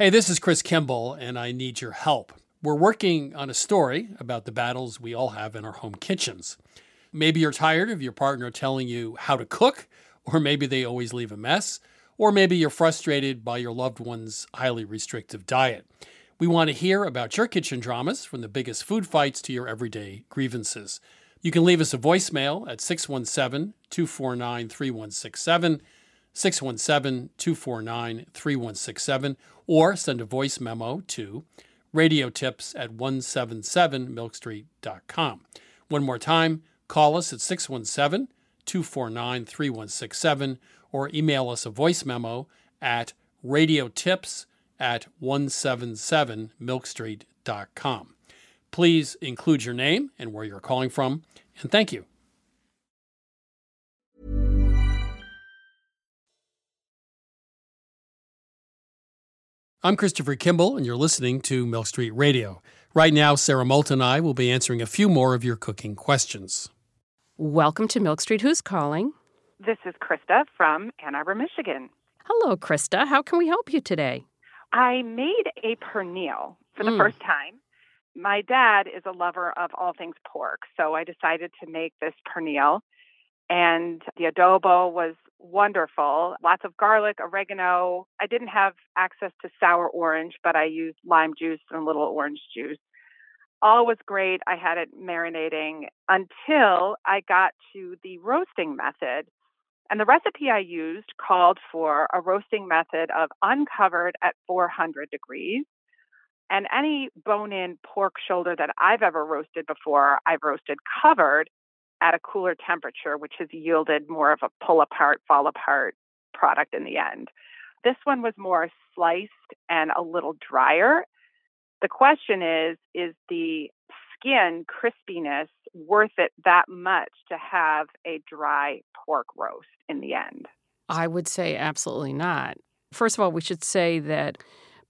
Hey, this is Chris Kimball, and I need your help. We're working on a story about the battles we all have in our home kitchens. Maybe you're tired of your partner telling you how to cook, or maybe they always leave a mess, or maybe you're frustrated by your loved one's highly restrictive diet. We want to hear about your kitchen dramas, from the biggest food fights to your everyday grievances. You can leave us a voicemail at 617 249 3167. 617 249 3167, or send a voice memo to radiotips at 177milkstreet.com. One more time, call us at 617 249 3167, or email us a voice memo at radiotips at 177milkstreet.com. Please include your name and where you're calling from, and thank you. I'm Christopher Kimball, and you're listening to Milk Street Radio. Right now, Sarah Moulton and I will be answering a few more of your cooking questions. Welcome to Milk Street. Who's calling? This is Krista from Ann Arbor, Michigan. Hello, Krista. How can we help you today? I made a pernil for the Mm. first time. My dad is a lover of all things pork, so I decided to make this pernil. And the adobo was wonderful. Lots of garlic, oregano. I didn't have access to sour orange, but I used lime juice and a little orange juice. All was great. I had it marinating until I got to the roasting method. And the recipe I used called for a roasting method of uncovered at 400 degrees. And any bone in pork shoulder that I've ever roasted before, I've roasted covered at a cooler temperature, which has yielded more of a pull apart, fall apart product in the end. This one was more sliced and a little drier. The question is is the skin crispiness worth it that much to have a dry pork roast in the end? I would say absolutely not. First of all, we should say that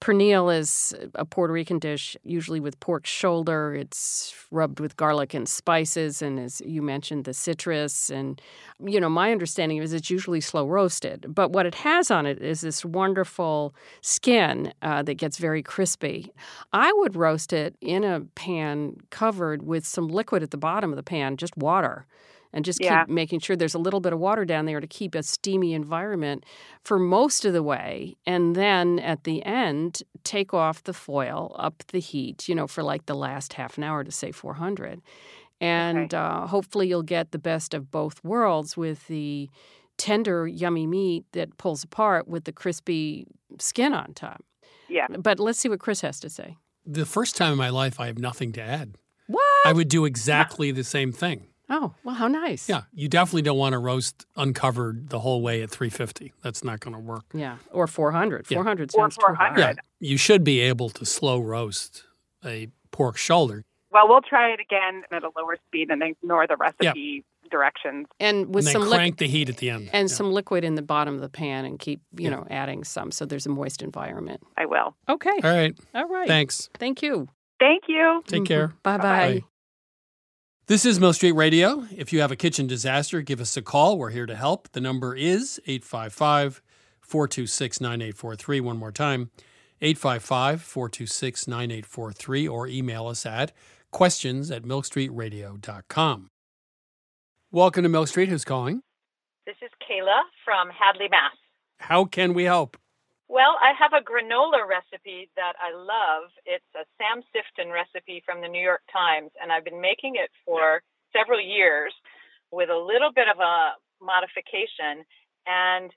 pernil is a Puerto Rican dish, usually with pork shoulder. It's rubbed with garlic and spices, and as you mentioned, the citrus. And, you know, my understanding is it's usually slow roasted. But what it has on it is this wonderful skin uh, that gets very crispy. I would roast it in a pan covered with some liquid at the bottom of the pan, just water and just Yeah. keep making sure there's a little bit of water down there to keep a steamy environment for most of the way. And then at the end, take off the foil, up the heat, you know, for like the last half an hour to say 400. And uh, hopefully you'll get the best of both worlds with the tender, yummy meat that pulls apart with the crispy skin on top. Yeah. But let's see what Chris has to say. The first time in my life, I have nothing to add. What? I would do exactly the same thing. Oh, well, how nice. Yeah, you definitely don't want to roast uncovered the whole way at 350. That's not going to work. Yeah. Or 400. Yeah. 400 Or sounds too high. 400. Yeah, you should be able to slow roast a pork shoulder. Well, we'll try it again at a lower speed and ignore the recipe directions. And with and then some liquid. crank the heat at the end. and some liquid in the bottom of the pan and keep you know adding some so there's a moist environment I will. okay All right. all right Thanks. thank you Thank you. Take mm-hmm. care. bye bye Bye. This is Milk Street Radio. If you have a kitchen disaster, give us a call. We're here to help. The number is 855 426 9843. One more time 855 426 9843, or email us at questions at milkstreetradio.com. Welcome to Milk Street. Who's calling? This is Kayla from Hadley, Mass. How can we help? Well, I have a granola recipe that I love. It's a Sam Sifton recipe from the New York Times, and I've been making it for several years with a little bit of a modification. And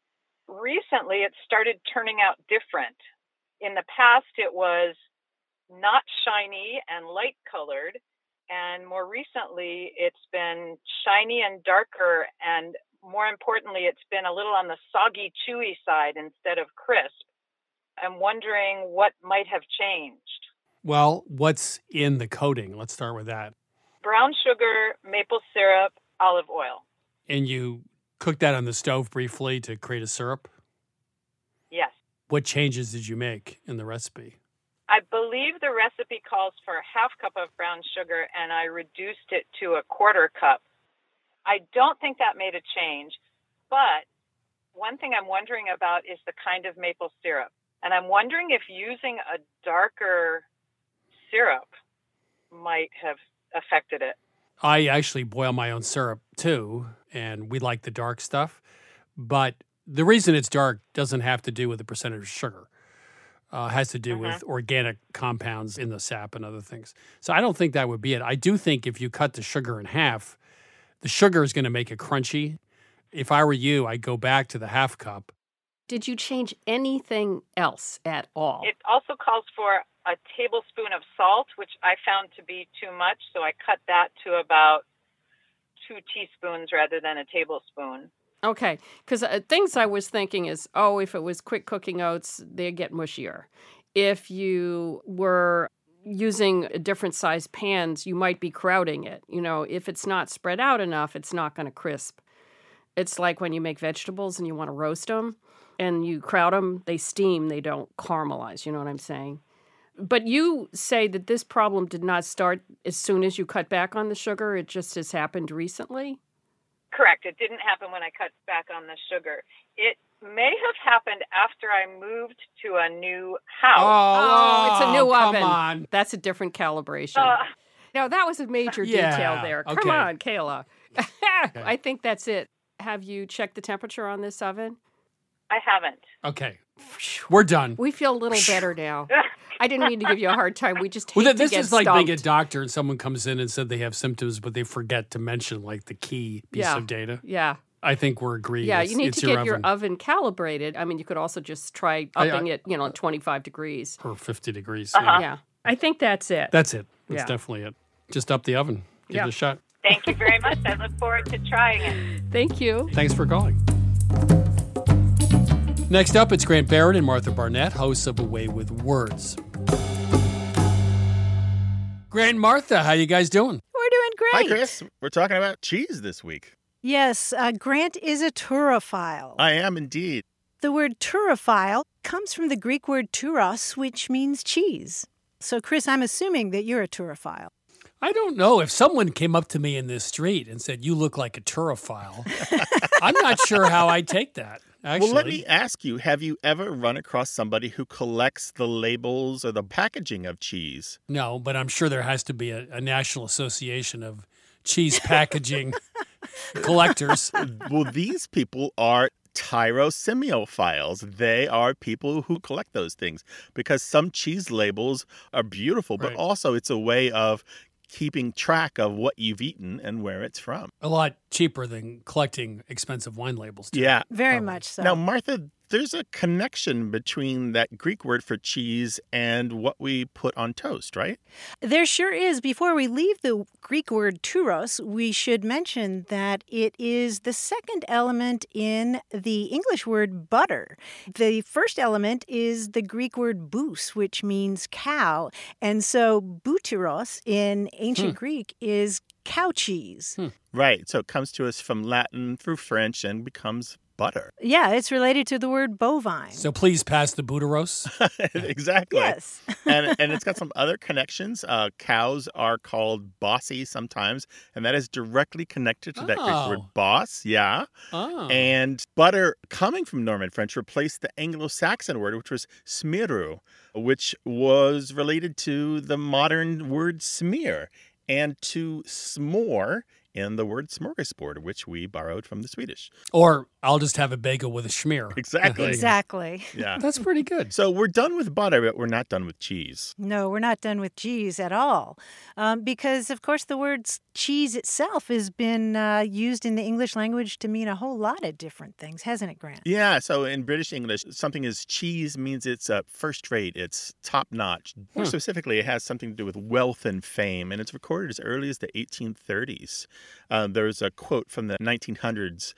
recently it started turning out different. In the past, it was not shiny and light colored. And more recently, it's been shiny and darker. And more importantly, it's been a little on the soggy, chewy side instead of crisp. I'm wondering what might have changed. Well, what's in the coating? Let's start with that. Brown sugar, maple syrup, olive oil. And you cook that on the stove briefly to create a syrup? Yes. What changes did you make in the recipe? I believe the recipe calls for a half cup of brown sugar, and I reduced it to a quarter cup. I don't think that made a change, but one thing I'm wondering about is the kind of maple syrup. And I'm wondering if using a darker syrup might have affected it. I actually boil my own syrup too, and we like the dark stuff. But the reason it's dark doesn't have to do with the percentage of sugar. Uh, it has to do with organic compounds in the sap and other things. So I don't think that would be it. I do think if you cut the sugar in half, the sugar is going to make it crunchy. If I were you, I'd go back to the half cup. Did you change anything else at all? It also calls for a tablespoon of salt, which I found to be too much, so I cut that to about two teaspoons rather than a tablespoon. Okay, because uh, things I was thinking is, oh, if it was quick cooking oats, they'd get mushier. If you were using different size pans, you might be crowding it. You know, if it's not spread out enough, it's not going to crisp. It's like when you make vegetables and you want to roast them and you crowd them, they steam, they don't caramelize. You know what I'm saying? But you say that this problem did not start as soon as you cut back on the sugar, it just has happened recently? Correct. It didn't happen when I cut back on the sugar. It may have happened after I moved to a new house. Oh, it's a new Oh, come oven. on. That's a different calibration. Uh, no, that was a major Yeah, detail there. okay. Come on, Kayla. I think that's it. Have you checked the temperature on this oven? I haven't. Okay, we're done. We feel a little better now. I didn't mean to give you a hard time. We just hate Well, th- to this get is like stumped. being a doctor and someone comes in and said they have symptoms, but they forget to mention like the key piece yeah. of data. Yeah. I think we're agreed. Yeah, It's- you need it's to your get your oven oven calibrated. I mean, you could also just try I- I- upping it, you know, 25 degrees. or 50 degrees. Uh-huh. Yeah. I think that's it. That's it. That's Yeah. definitely it. Just up the oven. Give Yeah. it a shot. Thank you very much. I look forward to trying it. Thank you. Thanks for calling. Next up, it's Grant Barrett and Martha Barnett, hosts of A Way with Words. Grant and Martha, how you guys doing? We're doing great. Hi, Chris. We're talking about cheese this week. Yes, uh, Grant is a turophile. I am indeed. The word turophile comes from the Greek word turos, which means cheese. So, Chris, I'm assuming that you're a turophile. I don't know if someone came up to me in this street and said, You look like a turophile. I'm not sure how I'd take that, actually. Well, let me ask you have you ever run across somebody who collects the labels or the packaging of cheese? No, but I'm sure there has to be a, a national association of cheese packaging collectors. well, these people are tyrosemiophiles. They are people who collect those things because some cheese labels are beautiful, but Right. also it's a way of keeping track of what you've eaten and where it's from. A lot cheaper than collecting expensive wine labels. Too. Yeah. Very um, much so. Now, Martha, there's a connection between that Greek word for cheese and what we put on toast, right? There sure is. Before we leave the Greek word touros, we should mention that it is the second element in the English word butter. The first element is the Greek word bous, which means cow. And so butyros in ancient Hmm. Greek is cow cheese. Right. So it comes to us from Latin through French and becomes butter. Yeah, it's related to the word bovine. So please pass the buteros. exactly. Yes. and and it's got some other connections. Uh, cows are called bossy sometimes, and that is directly connected to that Greek word Oh. boss. Yeah. Oh. And butter, coming from Norman French, replaced the Anglo-Saxon word, which was smiru, which was related to the modern word smear and to s'more in the word smorgasbord, which we borrowed from the Swedish. Or I'll just have a bagel with a schmear. Exactly. Exactly. Yeah. That's pretty good. So we're done with butter, but we're not done with cheese. No, we're not done with cheese at all. Um, because, of course, the word cheese itself has been uh, used in the English language to mean a whole lot of different things, hasn't it, Grant? Yeah, so in British English, something is cheese means it's uh, first rate, it's top notch. More Hmm. specifically, it has something to do with wealth and fame, and it's recorded as early as the 1830s. Uh, there's a quote from the 1900s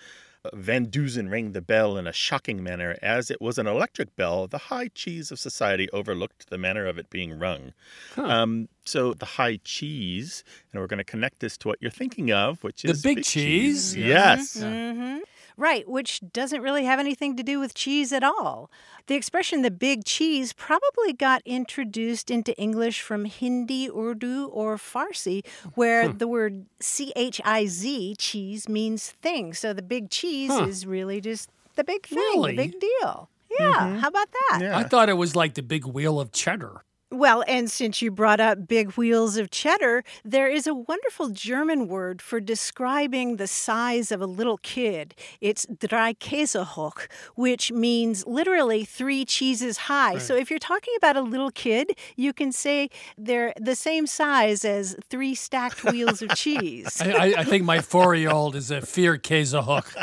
Van Dusen rang the bell in a shocking manner. As it was an electric bell, the high cheese of society overlooked the manner of it being rung. Huh. Um, so the high cheese, and we're going to connect this to what you're thinking of, which is The is big cheese? Yes. hmm Right, which doesn't really have anything to do with cheese at all. The expression the big cheese probably got introduced into English from Hindi, Urdu, or Farsi, where Huh. the word C H I Z, cheese, means thing. So the big cheese Huh. is really just the big thing, Really? the big deal. Yeah, mm-hmm. how about that? I thought it was like the big wheel of cheddar. Well, and since you brought up big wheels of cheddar, there is a wonderful German word for describing the size of a little kid. It's drei Käsehoch, which means literally three cheeses high. So if you're talking about a little kid, you can say they're the same size as three stacked wheels of cheese. I, I, I think my four-year-old is a fear hook.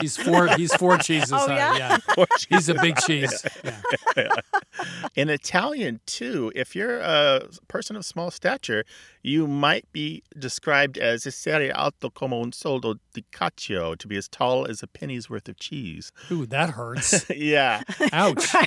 He's four. He's four cheeses Oh, high. yeah? Four he's a big cheese. Yeah. In Italian, too, if you're a person of small stature, you might be described as essere alto come un soldo di cacio, to be as tall as a penny's worth of cheese. Ooh, that hurts. yeah. Ouch.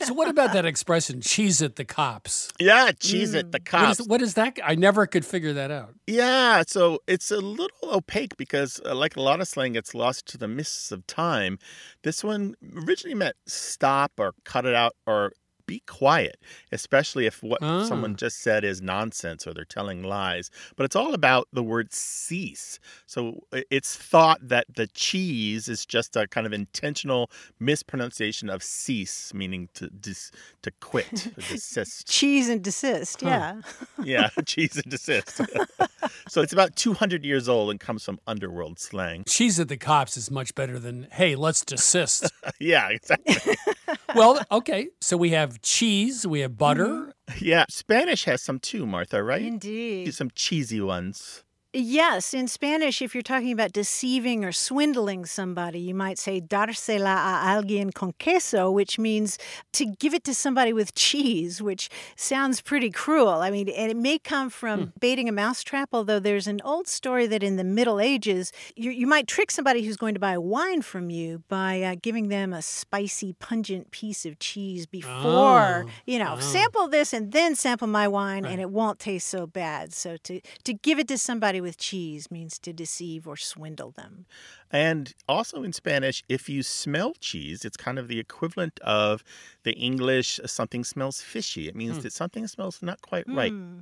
So what about that expression, cheese at the cops? Yeah, cheese at the cops. is, what is that? I never could figure that out. Yeah, so it's a little opaque because, uh, like a lot of slang, it's lost to the mists of time. This one originally meant stop or cut it out or be quiet, especially if what Ah. someone just said is nonsense or they're telling lies. But it's all about the word cease. So it's thought that the cheese is just a kind of intentional mispronunciation of cease, meaning to dis- to quit, to desist. Cheese and desist, yeah. Yeah, cheese and desist. so it's about 200 years old and comes from underworld slang. Cheese at the cops is much better than hey, let's desist. yeah, exactly. well, okay. So we have cheese, we have butter. Mm-hmm. Yeah, Spanish has some too, Martha, right? Indeed. Some cheesy ones. Yes, in Spanish, if you're talking about deceiving or swindling somebody, you might say dársela a alguien con queso, which means to give it to somebody with cheese, which sounds pretty cruel. I mean, and it may come from baiting a mousetrap, although there's an old story that in the Middle Ages, you, you might trick somebody who's going to buy wine from you by uh, giving them a spicy, pungent piece of cheese before, Oh, you know, oh. sample this and then sample my wine, and it won't taste so bad. So to, to give it to somebody with cheese means to deceive or swindle them. And also in Spanish, if you smell cheese, it's kind of the equivalent of the English something smells fishy. It means Hmm. that something smells not quite right. Hmm.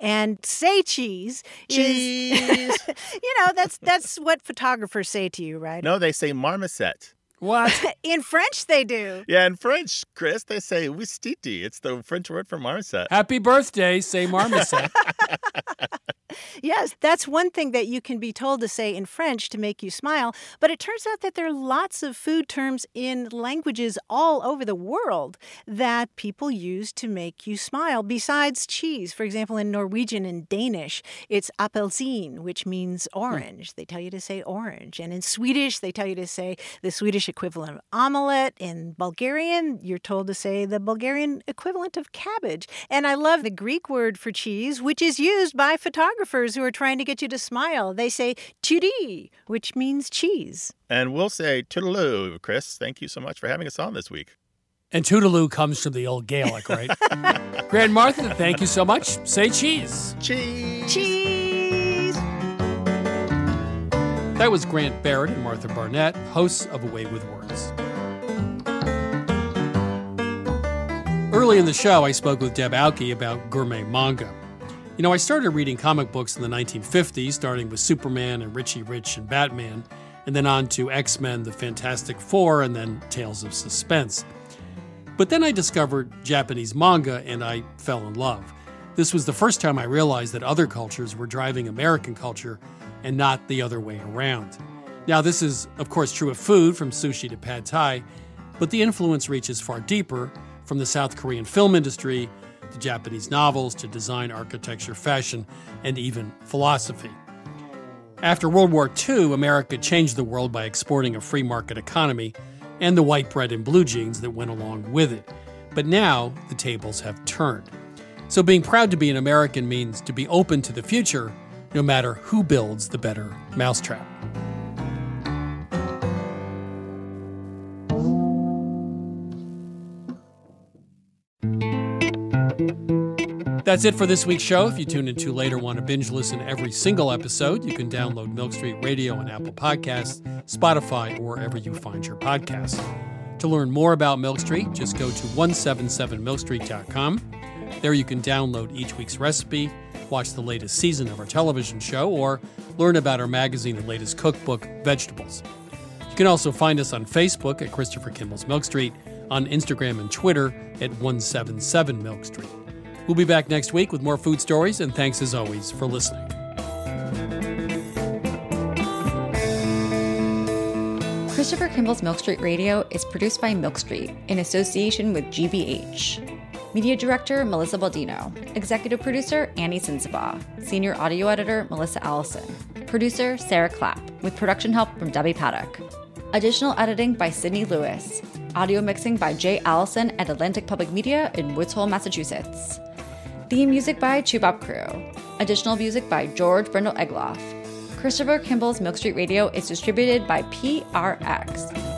And say cheese, Cheese. is you know that's that's what photographers say to you, right? No, they say marmoset. What? In French, they do. Yeah, in French, Chris, they say ouistiti. It's the French word for marmoset. Happy birthday, say marmoset. Yes, that's one thing that you can be told to say in French to make you smile. But it turns out that there are lots of food terms in languages all over the world that people use to make you smile, besides cheese. For example, in Norwegian and Danish, it's appelsine, which means hmm. orange. They tell you to say orange. And in Swedish, they tell you to say the Swedish equivalent of omelette. In Bulgarian, you're told to say the Bulgarian equivalent of cabbage. And I love the Greek word for cheese, which is used by photographers who are trying to get you to smile. They say turi, which means cheese. And we'll say toodaloo, Chris. Thank you so much for having us on this week. and Toodaloo comes from the old Gaelic, right? Grant Martha, thank you so much. Say cheese. Cheese. Cheese. That was Grant Barrett and Martha Barnett, hosts of A Way with Words. Early in the show, I spoke with Deb Aoki about gourmet manga. You know, I started reading comic books in the 1950s, starting with Superman and Richie Rich and Batman, and then on to X Men, the Fantastic Four, and then Tales of Suspense. But then I discovered Japanese manga and I fell in love. This was the first time I realized that other cultures were driving American culture and not the other way around. Now, this is, of course, true of food, from sushi to pad thai, but the influence reaches far deeper from the South Korean film industry to Japanese novels to design, architecture, fashion, and even philosophy. After World War II, America changed the world by exporting a free market economy and the white bread and blue jeans that went along with it. But now the tables have turned. So being proud to be an American means to be open to the future, no matter who builds the better mousetrap. That's it for this week's show. If you tune in too late or want to binge listen every single episode, you can download Milk Street Radio on Apple Podcasts, Spotify, or wherever you find your podcasts. To learn more about Milk Street, just go to 177milkstreet.com. There you can download each week's recipe, watch the latest season of our television show, or learn about our magazine and latest cookbook, Vegetables. You can also find us on Facebook at Christopher Kimball's Milk Street, on Instagram and Twitter at 177 Milk Street. We'll be back next week with more food stories, and thanks as always for listening. Christopher Kimball's Milk Street Radio is produced by Milk Street in association with GBH. Media Director Melissa Baldino, Executive Producer Annie Sensabaugh, Senior Audio Editor Melissa Allison, Producer Sarah Clapp, with production help from Debbie Paddock. Additional editing by Sydney Lewis. Audio mixing by Jay Allison at Atlantic Public Media in Woods Hole, Massachusetts. Theme music by Toubab Krewe. Additional music by George Brandl Egloff. Christopher Kimball's Milk Street Radio is distributed by PRX.